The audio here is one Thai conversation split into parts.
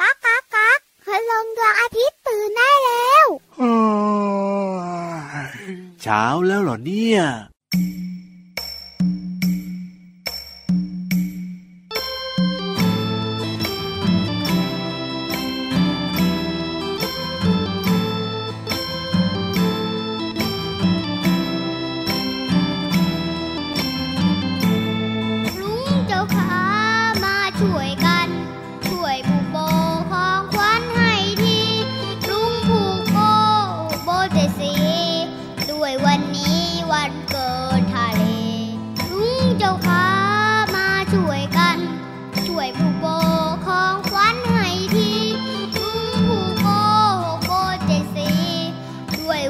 ก๊ากก๊ากก๊ากคืลงดวงอาทิตย์ตื่นได้แล้วเช้าแล้วเหรอเนี่ย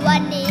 one day.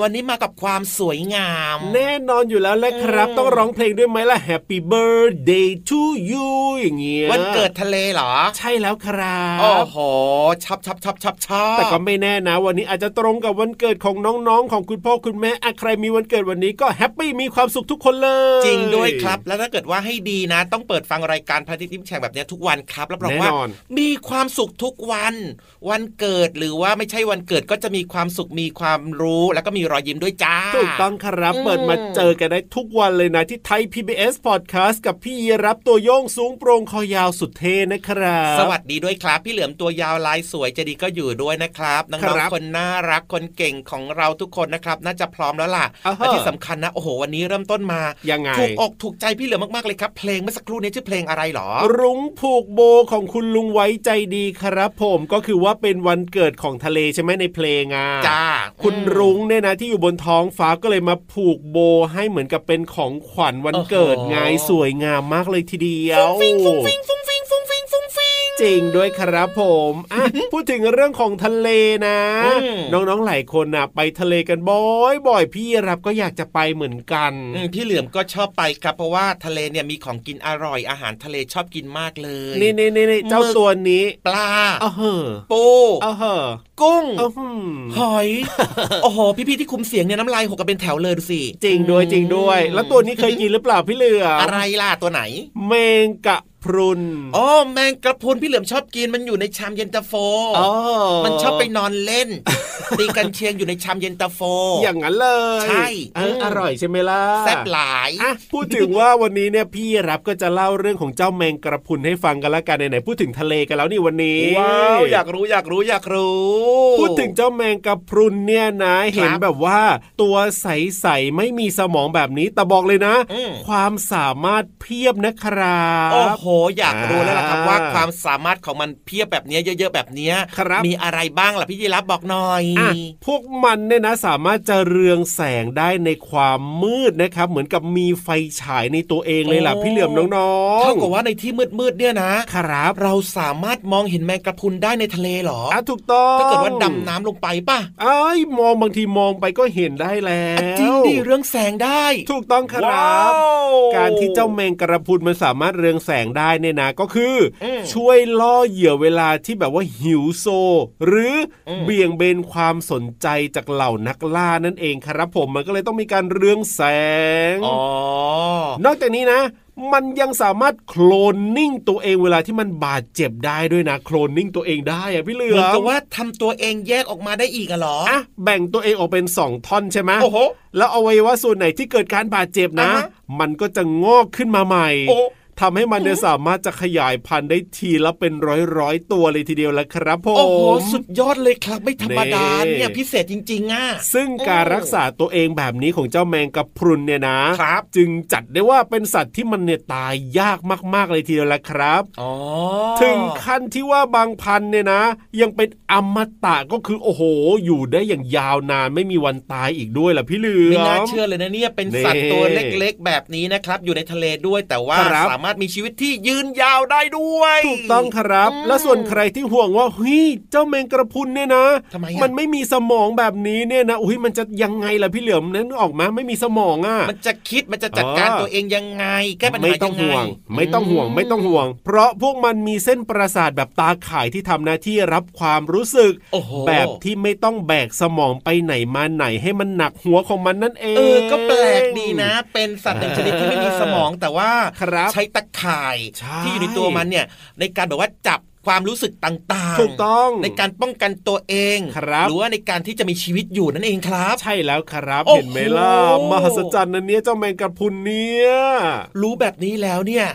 วันนี้มากับความสวยงาม แน่นอนอยู่แล้วแหละครับ ต้องร้องเพลงด้วยไหมล่ะ Happy Birthday to you อย่างเงี้ยวันเกิดทะเลเหรอ ใช่แล้วครับโอ้โหชับชับชับชับชับแต่ก็ไม่แน่นะ วันนี้อาจจะตรงกับวันเกิดของน้องๆ ของคุณพ่อคุณแม่อะใครมีวันเกิดวันนี้ก็แฮปปี้มีความสุขทุกคนเลย จริงด้วยครับ แล้วถ้าเกิดว่าให้ดีนะ ต้องเปิดฟังรายการพระอาทิตย์ยิ้มแฉ่งแบบนี้ทุกวันครับแล้วบอกว่ามีความสุขทุกวัน วันเกิดหรือว่าไม่ใช่วันเกิดก็จะมีความสุขมีความรู้แล้วก็มีรอยยิ้มด้วยจ้า ถูกต้องครับ เปิดมาเจอกันได้ทุกวันเลยนะที่ไทย PBS Podcast กับพี่รับตัวโยงสูงโปร่งคอยาวสุดเท่นะครับ สวัสดีด้วยครับ พี่เหลือมตัวยาวลายสวยจะดีก็อยู่ด้วยนะครับน้องๆคนน่ารักคนเก่งของเราทุกคนนะครับ น่าจะพร้อมแล้วล่ะและที่สำคัญนะโอ้โหวันนี้เริ่มต้นมายังไงถูกอกถูกใจพี่เหลือมมากๆเลยครับ เพลงเมื่อสักครู่นี้ชื่อเพลงอะไรหรอ รุ้งผูกโบของคุณลุงไว้ใจดีครับ ผมก็คือว่าเป็นวันเกิดของทะเลใช่ไหมในเพลงอะจ้าคุณรุ้งเนี่ยนะที่อยู่บนท้องฟ้าก็เลยมาผูกโบให้เหมือนกับเป็นของขวัญวันเกิดไงสวยงามมากเลยทีเดียวฟุ้งฟิงฟุ้งฟิงฟุ้งฟิงฟุ้งฟิงฟุ้งฟิง จริงด้วยครับผมอะพูดถึงเรื่องของทะเลนะ น้องๆหลายคนนะไปทะเลกันบ่อยๆพี่รับก็อยากจะไปเหมือนกันพี่เหลือมก็ชอบไปครับเพราะว่าทะเลเนี่ยมีของกินอร่อยอาหารทะเลชอบกินมากเลยนี่นี่นี่เจ้าตัวนี้ปลาเออปูเออกุ้งหอยโอ้โหพี่ๆที่คุมเสียงเนี่ยน้ำลายหกกันเป็นแถวเลยดูสิจริงด้วยจริงด้วย แล้วตัวนี้เคยกินหรือเปล่าพี่เหลืออะไรล่ะตัวไหนแมงกะ พรุนอ๋อแมงกระพุนพี่เหลือมชอบกินมันอยู่ในชามเย็นตาโฟอ๋อมันชอบไปนอนเล่นตีกันเชียงอยู่ในชามเย็นตาโฟ อย่างนั้นเลยใช่อร่อยใช่ไหมล่ะแซ่บหลายอะพูดถึงว่าวันนี้เนี่ยพี่รับก็จะเล่าเรื่องของเจ้าแมงกระพุนให้ฟังกันละกันไหนๆพูดถึงทะเลกันแล้วนี่วันนี้ว้าวอยากรู้อยากรู้อยากรู้ พูดถึงเจ้าแมงกระพุนเนี่ยนะเห็นแบบว่า ตัวใสๆไม่มีสมองแบบนี้แต่บอกเลยนะ ความสามารถเพียบนะครับโอ้โหอยากรู้แล้วล่ะครับว่าความสามารถของมันเพียบแบบนี้เยอะ ๆ แบบนี้มีอะไรบ้างล่ะพี่ยีรับบอกหน่อยอพวกมันเนี่ยนะสามารถจะเรืองแสงได้ในความมืดนะครับ เหมือนกับมีไฟฉายในตัวเองเลยล่ะพี่เหลือมน้องๆเท่ากับว่าในที่มืดๆเนี่ยนะครับ เราสามารถมองเห็นแมงกระพุนได้ในทะเลหรออะถูกต้องถ้าเกิดว่าดำน้ำลงไปป่ะไอ้มองบางทีมองไปก็เห็นได้แล้วจริงดิเรืองแสงได้ ถูกต้องครับ การที่เจ้าแมงกระพุนมันสามารถเรืองแสงได้เนี่ยนะก็คือ ช่วยล่อเหยื่อเวลาที่แบบว่าหิวโซ หรือเบี่ยงเบนความสนใจจากเหล่านักล่านั่นเองครับผมมันก็เลยต้องมีการเรืองแสงอ๋อนอกจากนี้นะมันยังสามารถโคลนนิ่งตัวเองเวลาที่มันบาดเจ็บได้ด้วยนะ โคลนนิ่งตัวเองได้อะพี่เหลือเหมือนกับว่าทำตัวเองแยกออกมาได้อีกอะหรออะแบ่งตัวเองออกเป็นสองท่อนใช่ไหมโอ้โหแล้วเอาไว้ว่าส่วนไหนที่เกิดการบาดเจ็บนะ มันก็จะงอกขึ้นมาใหม่ ทำให้มันเนี่ยสามารถจะขยายพันธุ์ได้ทีละเป็นร้อยร้อยตัวเลยทีเดียวแล้วครับผมโอ้โหสุดยอดเลยครับ ไม่ธรรมดาเนี่ยพิเศษจริงๆอะซึ่งการรักษาตัวเองแบบนี้ของเจ้าแมงกะพรุนเนี่ยนะครับ จึงจัดได้ว่าเป็นสัตว์ที่มันเนี่ยตายยากมากๆเลยทีเดียวแล้วครับถึงขั้นที่ว่าบางพันเนี่ยนะ ยังเป็นอมตะก็คือโอ้โห อยู่ได้อย่างยาวนานไม่มีวันตายอีกด้วยล่ะพี่ลือไม่น่าเชื่อเลยนะเนี่ยเป็นสัตว์ตัวเล็กๆ แบบนี้นะครับ อยู่ในทะเลด้วยแต่ว่าสามารถมีชีวิตที่ยืนยาวได้ด้วย ถูกต้องครับ แล้วส่วนใครที่ห่วงว่าเฮ้ยเจ้าแมงกระพุนเนี่ยนะทำไมมันไม่มีสมองแบบนี้เนี่ยนะอุ้ยมันจะยังไงล่ะพี่เหลือมนั้นออกมาไม่มีสมองอะมันจะคิดมันจะจัดการตัวเองยังไงแก้ปัญหายังไงไม่ต้องห่วงไม่ต้องห่วง เพราะพวกมันมีเส้นประสาทแบบตาข่ายที่ทำหน้าที่รับความรู้สึก แบบที่ไม่ต้องแบกสมองไปไหนมาไหนให้มันหนักหัวของมันนั่นเองเออก็แปลกดีนะ เป็นสัตว์หนึ่งชนิดที่ไม่มีสมองแต่ว่าใช้ตะข่ายที่อยู่ในตัวมันเนี่ยในการแบบว่าจับ ความรู้สึกต่างๆ ถูกต้อง ในการป้องกันตัวเองครับหรือว่าในการที่จะมีชีวิตอยู่นั่นเองครับ ใช่แล้วครับ เห็นไหมล่ะมหัศจรรย์นันเนี้ยเจ้าแมงกะพรุนเนี่ยรู้แบบนี้แล้วเนี่ย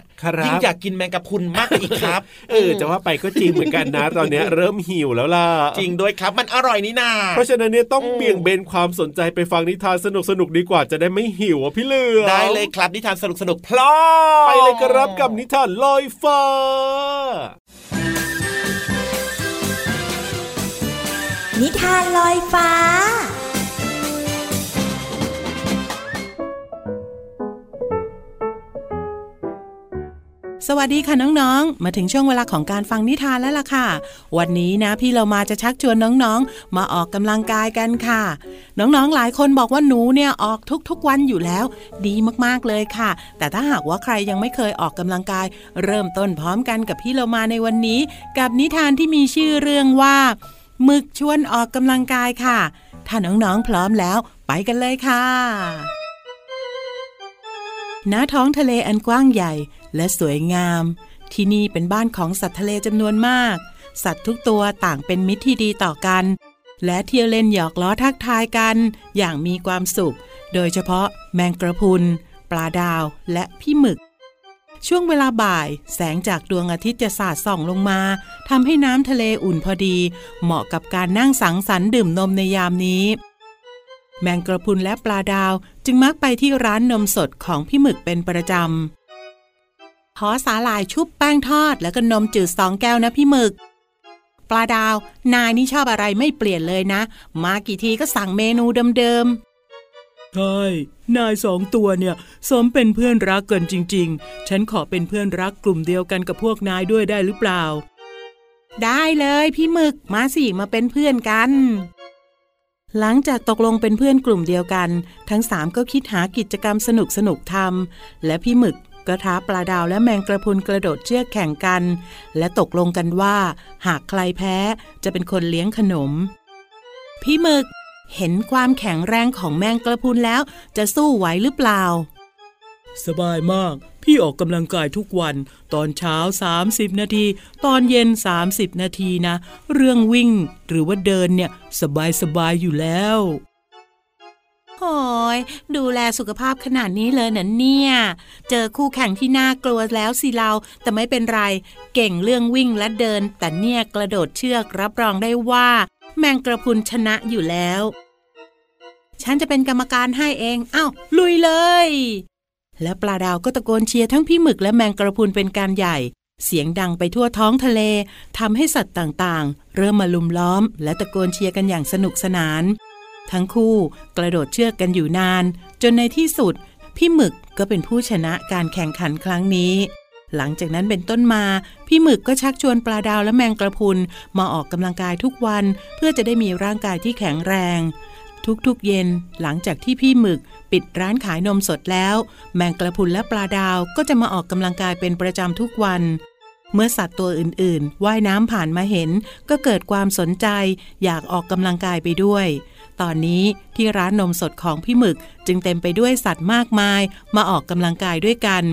ยิ่งอยากกินแมงกะพรุนมากอีกครับ เออจะว่าไปก็จริงเหมือนกันนะ ตอนนี้เริ่มหิวแล้วล่ะ จริงด้วยครับมันอร่อยนี่นาเพราะฉะนั้นเนี่ยต้องเบี่ยงเบนความสนใจไปฟังนิทานสนุกสนุกดีกว่าจะได้ไม่หิวอะพี่เลือได้เลยครับนิทานสนุกสนุกพลอไปเลยครับกับนิทานลอยฟ้า นิทานลอยฟ้า สวัสดีค่ะน้องๆ มาถึงช่วงเวลาของการฟังนิทานแล้วล่ะค่ะ วันนี้นะพี่เรามาจะชักชวนน้องๆ มาออกกำลังกายกันค่ะ น้องๆ หลายคนบอกว่าหนูเนี่ยออกทุกๆวันอยู่แล้ว ดีมากๆเลยค่ะ แต่ถ้าหากว่าใครยังไม่เคยออกกำลังกาย เริ่มต้นพร้อมกันกับพี่เรามาในวันนี้ กับนิทานที่มีชื่อเรื่องว่า หมึกชวนออกกำลังกายค่ะ ถ้าน้องๆพร้อมแล้วไปกันเลยค่ะณท้องทะเลอันกว้างใหญ่และสวยงาม ที่นี่เป็นบ้านของสัตว์ทะเลจำนวนมาก สัตว์ทุกตัวต่างเป็นมิตรที่ดีต่อกัน และเที่ยวเล่นหยอกล้อทักทายกัน อย่างมีความสุข โดยเฉพาะแมงกระพุนปลาดาวและพี่หมึก ช่วงเวลาบ่าย แสงจากดวงอาทิตย์จะสาดส่องลงมาทำให้น้ำทะเลอุ่นพอดี เหมาะกับการนั่งสังสรรค์ดื่มนมในยามนี้ แมงกระพุนและปลาดาวจึงมักไปที่ร้านนมสดของพี่หมึกเป็นประจำขอสาหร่ายชุบแป้งทอดแล้วก็นมจืดสองแก้วนะพี่หมึก ปลาดาว นายนี่ชอบอะไรไม่เปลี่ยนเลยนะ มากี่ทีก็สั่งเมนูเดิมๆ ใช่ นายสองตัวเนี่ย สมเป็นเพื่อนรักเกันจริง ๆ ฉันขอเป็นเพื่อนรักกลุ่มเดียวกันกับพวกนายด้วยได้หรือเปล่า ได้เลยพี่หมึกมาสิมาเป็นเพื่อนกัน หลังจากตกลงเป็นเพื่อนกลุ่มเดียวกัน ทั้งสามก็คิดหากิจกรรมสนุกสนุกทำและพี่หมึกก็ท้าปลาดาวและแมงกระพุนกระโดดเชือกแข่งกัน และตกลงกันว่า หากใครแพ้จะเป็นคนเลี้ยงขนม พี่หมึก เห็นความแข็งแรงของแมงกระพุนแล้วจะสู้ไหวหรือเปล่า สบายมาก พี่ออกกำลังกายทุกวัน ตอนเช้า 30 นาที ตอนเย็น 30 นาทีนะ เรื่องวิ่งหรือว่าเดินเนี่ย สบายสบายอยู่แล้วโอยดูแลสุขภาพขนาดนี้เลยนะเนี่ย เจอคู่แข่งที่น่ากลัวแล้วสิเรา แต่ไม่เป็นไร เก่งเรื่องวิ่งและเดิน แต่เนี่ยกระโดดเชือกรับรองได้ว่า แมงกระพุนชนะอยู่แล้ว ฉันจะเป็นกรรมการให้เองอ้าวลุยเลย และปลาดาวก็ตะโกนเชียร์ทั้งพี่หมึกและแมงกระพุนเป็นการใหญ่ เสียงดังไปทั่วท้องทะเลทำให้สัตว์ต่างๆ เริ่มมาลุมล้อม และตะโกนเชียร์กันอย่างสนุกสนาน ทั้งคู่กระโดดเชือกกันอยู่นาน จนในที่สุด พี่หมึกก็เป็นผู้ชนะการแข่งขันครั้งนี้ หลังจากนั้นเป็นต้นมา พี่หมึกก็ชักชวนปลาดาวและแมงกระพุนมาออกกำลังกายทุกวันเพื่อจะได้มีร่างกายที่แข็งแรง ทุกๆเย็น หลังจากที่พี่หมึกปิดร้านขายนมสดแล้ว แมงกระพุนและปลาดาวก็จะมาออกกำลังกายเป็นประจำทุกวัน เมื่อสัตว์ตัวอื่นๆว่ายน้ำผ่านมาเห็น ก็เกิดความสนใจ อยากออกกำลังกายไปด้วย ตอนนี้ที่ร้านนมสดของพี่หมึกจึงเต็มไปด้วยสัตว์มากมาย มาออกกำลังกายด้วยกัน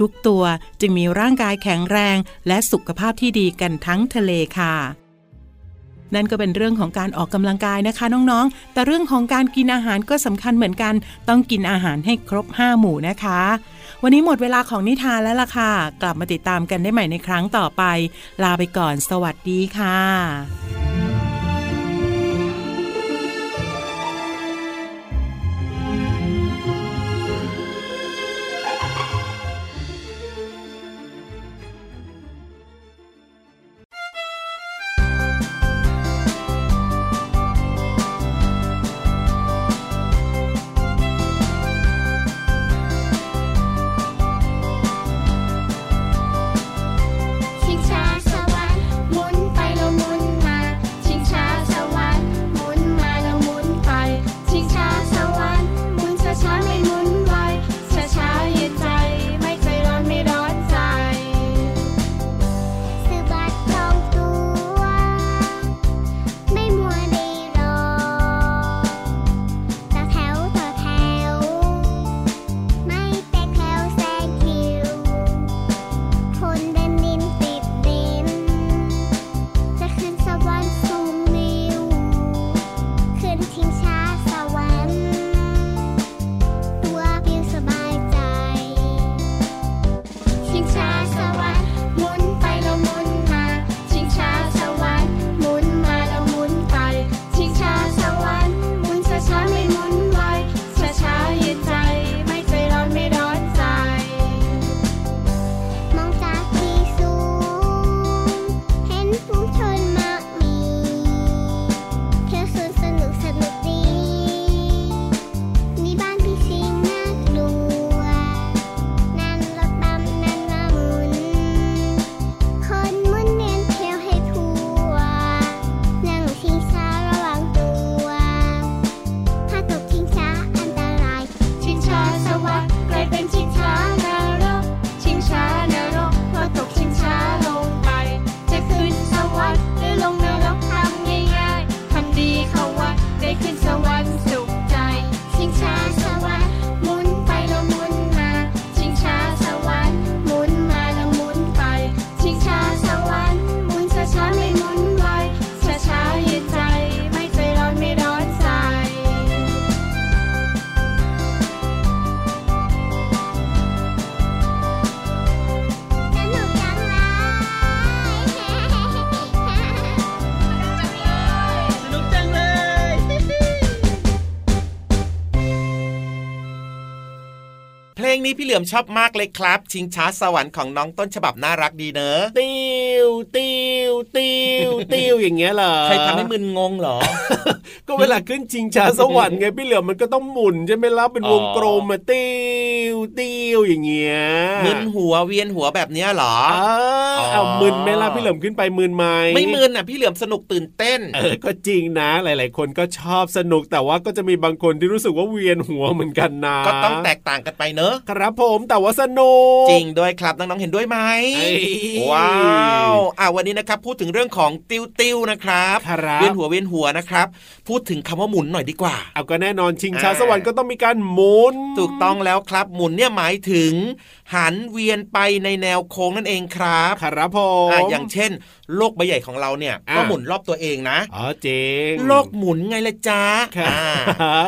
ทุกตัวจึงมีร่างกายแข็งแรงและสุขภาพที่ดีกันทั้งทะเลค่ะ นั่นก็เป็นเรื่องของการออกกำลังกายนะคะน้องๆ แต่เรื่องของการกินอาหารก็สำคัญเหมือนกัน ต้องกินอาหารให้ครบ 5 หมู่นะคะ วันนี้หมดเวลาของนิทานแล้วล่ะค่ะ กลับมาติดตามกันได้ใหม่ในครั้งต่อไป ลาไปก่อน สวัสดีค่ะ พี่เหลือมชอบมากเลยครับ ชิงช้าสวรรค์ของน้องต้นฉบับน่ารักดีเนอะติวติวติวติวอย่างเงี้ยเหรอใครทำให้มึนงงเหรอ ก็เวลาขึ้นชิงช้าสวรรค์ไงพี่เหลือมมันก็ต้องหมุนใช่ไหมล่ะเป็นวงกลมมาติวติวอย่างเงี้ยมึนหัวเวียนหัวแบบเนี้ยเหรอเอามึนไหมล่ะพี่เหลือมขึ้นไปมึนไหมไม่มึนอะพี่เหลือมสนุกตื่นเต้นเออก็จริงนะ หลาย ๆ คนก็ชอบสนุกแต่ว่าก็จะมีบางคนที่รู้สึกว่าเวียนหัวเหมือนกันนะก็ต้องแตกต่างกันไปเนอะครับผมแต่ว่าสนุกจริงด้วยครับน้องๆเห็นด้วยไหมว้าวอ่าวันนี้นะครับพูดถึงเรื่องของติ้วติ้วนะครับเวียนหัวเวียนหัวนะครับ พูดถึงคำว่าหมุนหน่อยดีกว่าเอาก็แน่นอนชิงช้าสวรรค์ก็ต้องมีการหมุน ถูกต้องแล้วครับ หมุนเนี่ยหมายถึง หันเวียนไปในแนวโค้งนั่นเองครับครับผมอย่างเช่น โลกใบใหญ่ของเราเนี่ยก็หมุนรอบตัวเองนะอ๋อเจ๋งโลกหมุนไงละจ้าครั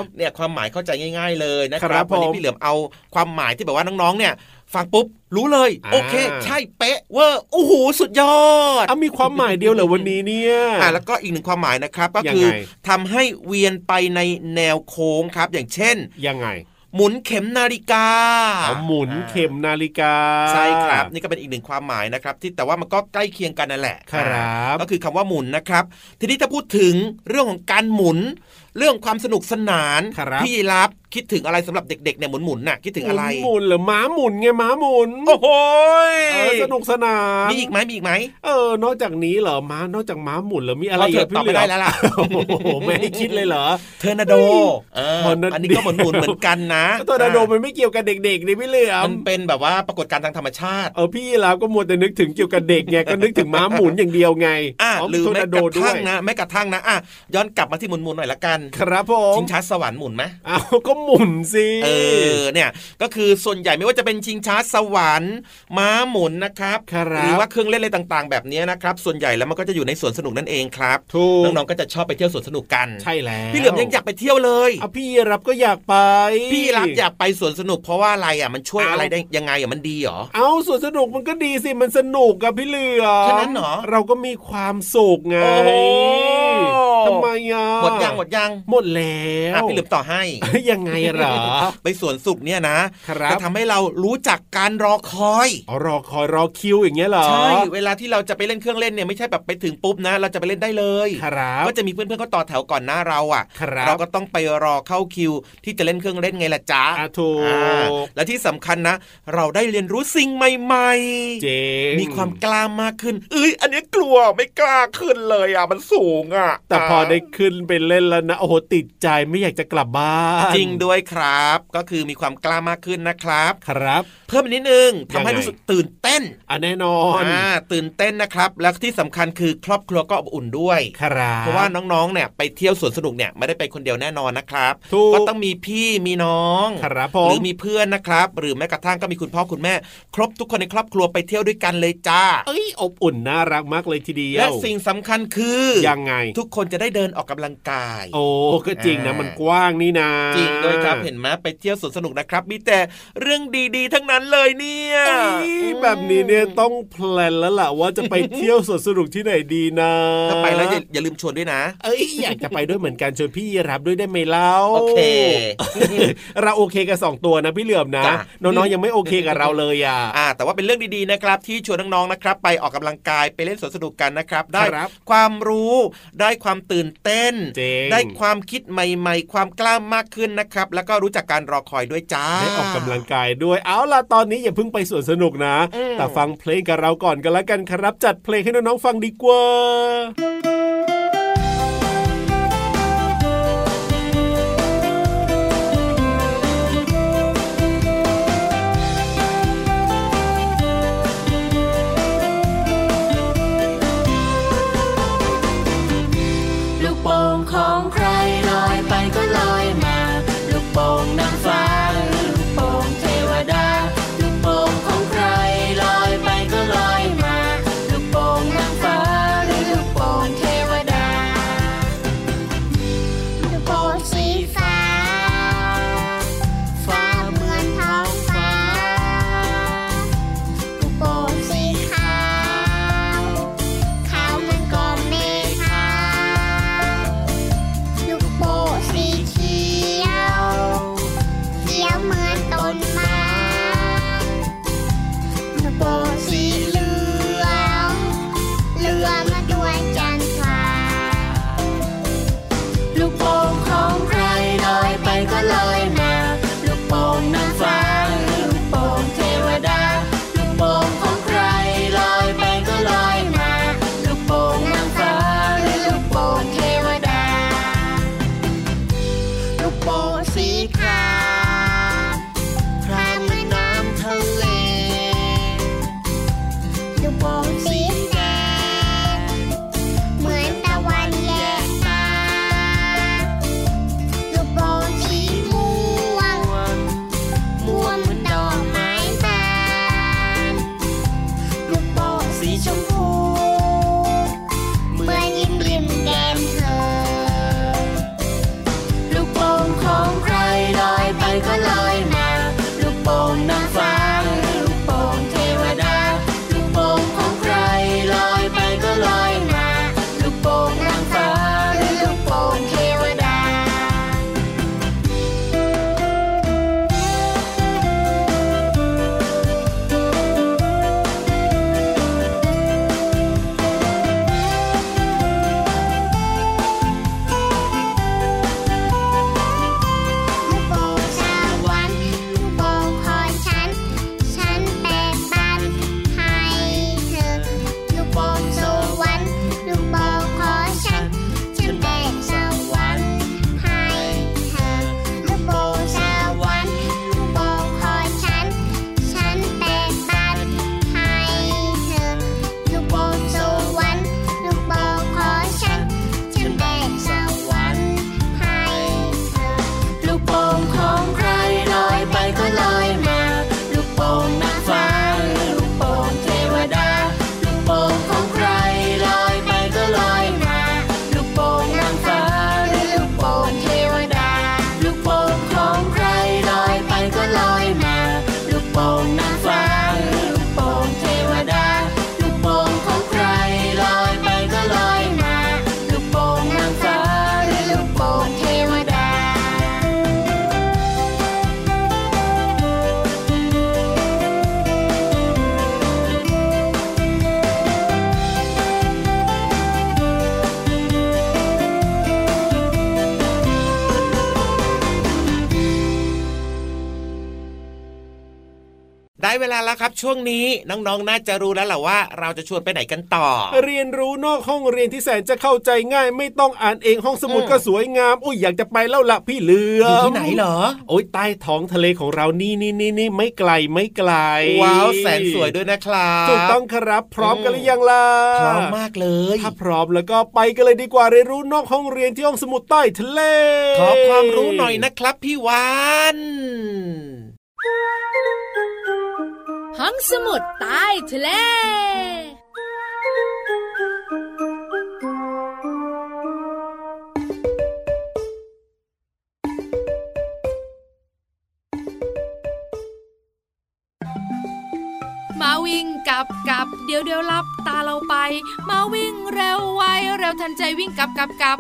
บเนี่ยความหมายเข้าใจง่าย ๆเลยนะครับวันนี้พี่เหลือมเอาความหมายที่แบบว่าน้องๆเนี่ยฟังปุ๊บรู้เลย โอเค ใช่เป๊ะเวอร์โอ้โหสุดยอดเอามีความหมายเดียวเหรอวันนี้เนี่ยอ่าแล้วก็อีกหนึ่งความหมายนะครับ ก็คือทำให้เวียนไปในแนวโค้งครับ อย่างเช่น ยังไงหมุนเข็มนาฬิกาหมุนเข็มนาฬิกา ใช่ครับ นี่ก็เป็นอีกหนึ่งความหมายนะครับ ที่แต่ว่ามันก็ใกล้เคียงกันนั่นแหละ ครับ ก็คือคำว่าหมุนนะครับ ทีนี้ถ้าพูดถึงเรื่องของการหมุนเรื่องความสนุกสนานพี่รับคิดถึงอะไรสำหรับเด็กๆเนี่ยหมุนหมุนน่ะคิดถึงอะไรหมุนหรือม้าหมุนไงม้าหมุนโอ้โหสนุกสนานมีอีกไหมมีอีกไหมเออนอกจากนี้เหรอม้านอกจากม้าหมุนหรือมีอะไรอีกพี่เหลือได้แล้วล่ะโอ้โหไม่ให้คิดเลยเหรอทอร์นาโดอันนี้ก็หมุนหมุนเหมือนกันนะทอร์นาโดมันไม่เกี่ยวกับเด็กๆนี่พี่เหลือมันเป็นแบบว่าปรากฏการณ์ทางธรรมชาติเออพี่แล้วก็มัวแต่นึกถึงเกี่ยวกับเด็กไงก็นึกถึงม้าหมุนอย่างเดียวไงอะหรือแม้กระทั่งนะแม้กระทั่งนะอะย้อนกลับมาที่หมุนหมุนหน่อยละกันครับผมชิงช้าสวรรค์หมุนไหมอ้าวก็หมุนสิเออเนี่ยก็คือส่วนใหญ่ไม่ว่าจะเป็นชิงช้าสวรรค์ม้าหมุนนะครับหรือว่าเครื่องเล่นอะไรต่างๆ แบบนี้นะครับส่วนใหญ่แล้วมันก็จะอยู่ในสวนสนุกนั่นเองครับน้องๆก็จะชอบไปเที่ยวสวนสนุกกันใช่แล้วพี่เหลือมยังอยากไปเที่ยวเลยเอาพี่รับก็อยากไป พี่รับอยากไปสวนสนุกเพราะว่าอะไรอะมันช่วยอะไรได้ยังไงอะมันดีหรอเอาสวนสนุกมันก็ดีสิมันสนุกกับพี่เหลือมแค่นั้นเหรอเราก็มีความสุขไงทำไมอะหมดยังหมดยังหมดแล้วพี่เหลือมต่อให้ ยังไงหรอ ไปสวนสุขเนี่ยนะจะทำให้เรารู้จักการรอคอยอ๋อรอคอยรอคิวอย่างเงี้ยเหรอ ใช่ เวลาที่เราจะไปเล่นเครื่องเล่นเนี่ยไม่ใช่แบบไปถึงปุ๊บนะ เราจะไปเล่นได้เลยครับก็จะมีเพื่อนๆเขาต่อแถวก่อนหน้าเราอะ เราก็ต้องไปรอเข้าคิว ที่จะเล่นเครื่องเล่นไงล่ะจ๊ะถูกและที่สำคัญนะ เราได้เรียนรู้สิ่งใหม่ๆเจมีความกล้ามากขึ้น เอ้ยอันนี้กลัวไม่กล้าขึ้นเลยอะมันสูงอะ แต่พอได้ขึ้นไปเล่นแล้วนะโอ้โหติดใจไม่อยากจะกลับบ้านจริงด้วยครับ ก็คือมีความกล้ามากขึ้นนะครับ ครับ เพิ่มนิดนึงทำให้รู้สึกตื่นเต้นอะแน่นอนอ่าตื่นเต้นนะครับ แล้วที่สำคัญคือครอบครัวก็อบอุ่นด้วยครับเพราะว่าน้องๆเนี่ยไปเที่ยวสวนสนุกเนี่ยไม่ได้ไปคนเดียวแน่นอนนะครับก็ต้องมีพี่มีน้องครับหรือมีเพื่อนนะครับ หรือแม้กระทั่งก็มีคุณพ่อคุณแม่ ครบทุกคนในครอบครัวไปเที่ยวด้วยกันเลยจ้าเอ้ยอบอุ่นน่ารักมากเลยทีเดียวและสิ่งสำคัญคือยังไง ทุกคนจะได้เดินออกกำลังกาย โอ้ก็จริงนะมันกว้างนี่นะจริงด้วยครับเห็นไหมไปเที่ยวสวนสนุกนะครับ มีแต่เรื่องดีๆ ทั้งนั้นเลยเนี่ยแบบนี้เนี่ยต้องแพลนแล้วล่ะว่าจะไปเที่ยวสวนสนุกที่ไหนดีนะถ้าไปแล้วอย่าลืมชวนด้วยนะ เอ้ยอยากจะไปด้วยเหมือนกันชวนพี่รับด้วยได้ไหมเล่าโอเค เราโอเคกับสองตัวนะพี่เหลือมนะน้องๆยังไม่โอเคกับเราเลยอะอ่า แต่ว่าเป็นเรื่องดีๆนะครับ ที่ชวนน้องๆนะครับ ไปออกกำลังกายไปเล่นสวนสนุกกันนะครับ ได้ความรู้ได้ความตื่นเต้นได้ความคิดใหม่ๆ ความกล้ามมากขึ้นนะครับ แล้วก็รู้จักการรอคอยด้วยจ้าได้ออกกำลังกายด้วยเอาล่ะตอนนี้อย่าเพิ่งไปสวนสนุกนะ แต่ฟังเพลงกับเราก่อนกันแล้วกันครับ จัดเพลงให้น้องๆฟังดีกว่า ลาแล้วครับ ช่วงนี้น้องๆ น่าจะรู้แล้วแหละว่า เราจะชวนไปไหนกันต่อ เรียนรู้นอกห้องเรียนที่แสนจะเข้าใจง่าย ไม่ต้องอ่านเองห้องสมุดก็สวยงามอุ้ยอยากจะไปแล้วละพี่เหลืออยู่ที่ไหนเหรอ โอ้ยใต้ท้องทะเลของเรานี่นี่นี่นี่ไม่ไกลไม่ไกล ว้าวแสนสวยด้วยนะครับถูกต้องครับพร้อมกันหรือยังล่ะพร้อมมากเลยถ้าพร้อมแล้วก็ไปกันเลยดีกว่าเรียนรู้นอกห้องเรียนที่ห้องสมุดใต้ทะเลขอความรู้หน่อยนะครับพี่วาน ห้องสมุดใต้ทะเลมาวิ่งกับกับเดี๋ยวเดี๋ยวลับตา เราไป มาวิ่งเร็วไวเร็วทันใจวิ่งกับกับกับ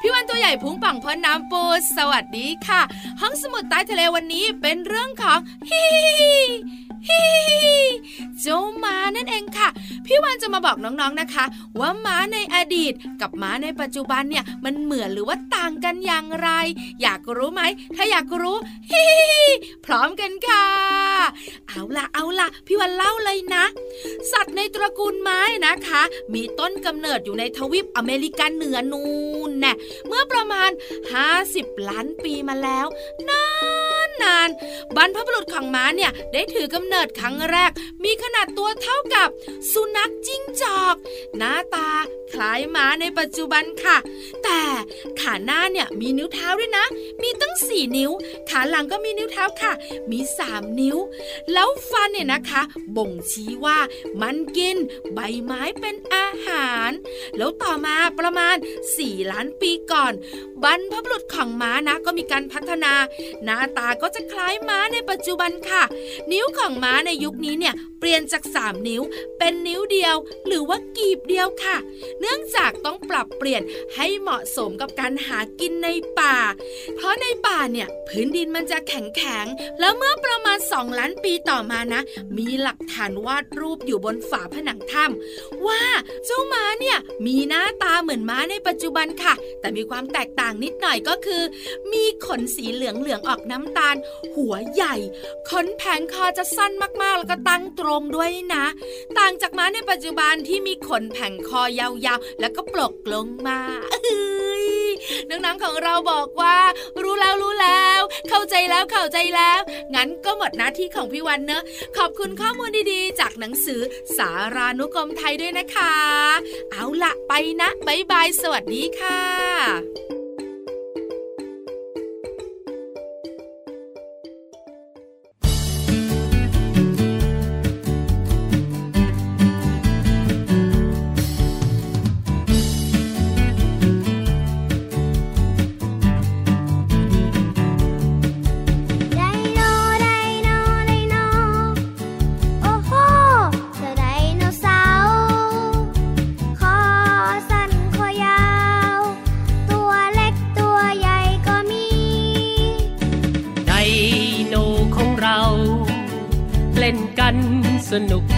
พี่วันตัวใหญ่พุงปังพอน้ำปูสวัสดีค่ะ ห้องสมุดใต้ทะเลวันนี้เป็นเรื่องของฮิ ฮิเจ้าม้านั่นเองค่ะ พี่วันจะมาบอกน้องๆนะคะ ว่าม้าในอดีตกับม้าในปัจจุบันเนี่ยมันเหมือนหรือว่าต่างกันอย่างไร อยากรู้ไหม ถ้าอยากรู้ฮิพร้อมกันค่ะ เอาล่ะเอาล่ะพี่วันเล่าเลยนะ สัตว์ในตระกูลไม้นะคะ มีต้นกำเนิดอยู่ในทวีปอเมริกันเหนือนูนแน่เมื่อประมาณ 50 ล้านปีมาแล้วนานนานบรรพบุรุษของม้าเนี่ยได้ถือกำเนิดครั้งแรก มีขนาดตัวเท่ากับ สุนัขจิ้งจอก หน้าตาคล้ายม้าในปัจจุบันค่ะ แต่ขาหน้าเนี่ยมีนิ้วเท้าด้วยนะ มีตั้งสี่นิ้ว ขาหลังก็มีนิ้วเท้าค่ะ มีสามนิ้ว แล้วฟันเนี่ยนะคะ บ่งชี้ว่ามันกินใบไม้เป็นอาหาร แล้วต่อมาประมาณ 4 ล้านปีก่อน บรรพบุรุษของม้านะก็มีการพัฒนา หน้าตาก็จะคล้ายม้าในปัจจุบันค่ะ นิ้วของม้าในยุคนี้เนี่ยเปลี่ยนจาก 3 นิ้ว เป็นนิ้วเดียว หรือว่ากีบเดียวค่ะ เนื่องจากต้องปรับเปลี่ยนให้เหมาะสมกับการหากินในป่า เพราะในป่าเนี่ยพื้นดินมันจะแข็งแข็งแล้วเมื่อประมาณ 2 ล้านปีต่อมานะ มีหลักฐานวาดรูปอยู่บนฝาผนังถ้ำว่าเจ้าม้าเนี่ยมีหน้าตาเหมือนม้าในปัจจุบันค่ะ แต่มีความแตกต่างนิดหน่อยก็คือ มีขนสีเหลืองเหลืองออกน้ำตาล หัวใหญ่ ขนแผงคอจะสั้นมากๆ แล้วก็ตั้งตรงด้วยนะ ต่างจากม้าในปัจจุบันที่มีขนแผงคอยาวๆ แล้วก็ปลกลงมาน้องๆของเราบอกว่า รู้แล้วรู้แล้ว เข้าใจแล้วเข้าใจแล้ว งั้นก็หมดหน้าที่ของพี่วันเนอะ ขอบคุณข้อมูลดีๆ จากหนังสือสารานุกรมไทยด้วยนะคะ เอาละไปนะบ๊ายบายสวัสดีค่ะ สนุ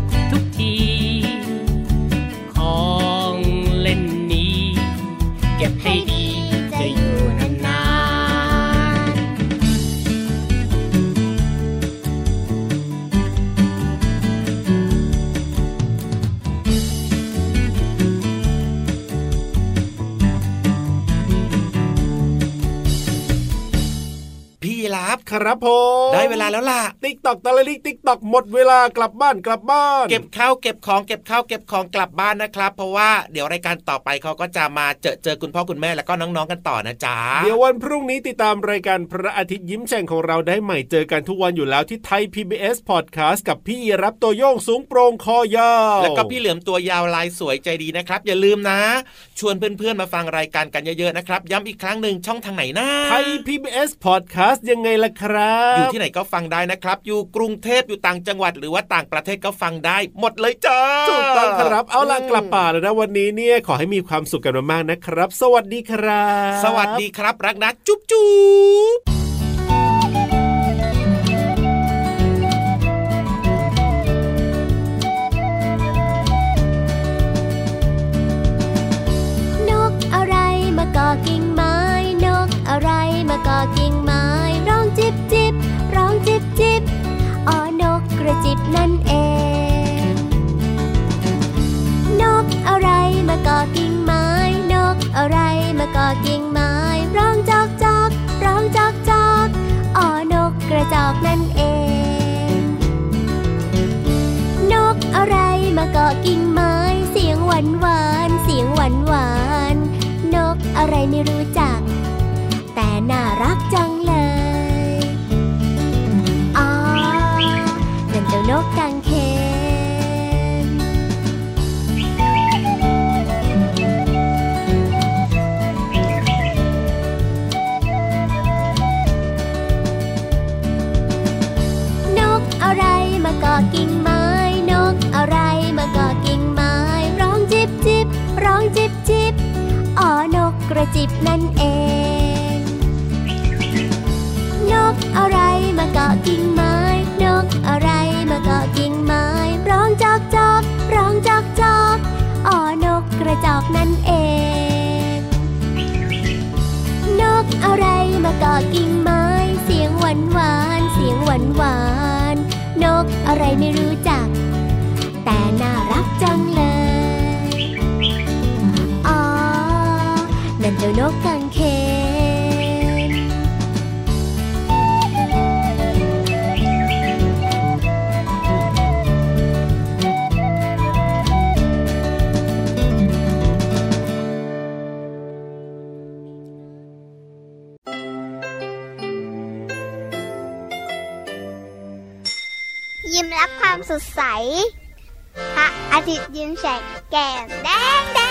ครับผมได้เวลาแล้วล่ะติ๊กตอกตะลิกติ๊กตอกหมดเวลากลับบ้านกลับบ้าน เก็บข้าวเก็บของเก็บข้าวเก็บของกลับบ้านนะครับ เพราะว่าเดี๋ยวรายการต่อไปเขาก็จะมาเจอเจอคุณพ่อคุณแม่แล้วก็น้องๆกันต่อนะจ๊ะเดี๋ยววันพรุ่งนี้ติดตามรายการพระอาทิตย์ยิ้มแฉ่งของเราได้ใหม่เจอกันทุกวันอยู่แล้วที่ไทย PBS Podcast กับพี่รับตัวโยงสูงโปร่งคอยาวแล้วก็พี่เหลือมตัวยาวลายสวยใจดีนะครับ อย่าลืมนะ ชวนเพื่อนๆมาฟังรายการกันเยอะๆนะครับ ย้ำอีกครั้งหนึ่งช่องทางไหนนะไทย PBS Podcast ยังไงล่ะครับ อยู่ที่ไหนก็ฟังได้นะครับ อยู่กรุงเทพอยู่ต่างจังหวัดหรือว่าต่างประเทศก็ฟังได้ หมดเลยจ้าถูกต้องครับเอาล่ะกลับป่าแล้วนะวันนี้เนี่ยขอให้มีความสุขกันมากๆนะครับ สวัสดีครับ สวัสดีครับ รักนะจุ๊บจุ๊บนกอะไรมาก่อกิ่ง อะไรมาก่อกิ่งไม้ นกอะไรมาก่อกิ่ง บนั่นเอง นกอะไรมาเกาะกิ่งไม้ นกอะไรมาเกาะกิ่งไม้ ร้องจอกจอกร้องจอกจอกอ๋อนกกระจอกนั่นเอง นกอะไรมาเกาะกิ่งไม้ เสียงหวานหวานเสียงหวานหวานนกอะไรไม่รู้จัก จ้านกกังเขนยิ้มรับความสดใส พระอาทิตย์ยิ้มแฉกแก้มแดงแดง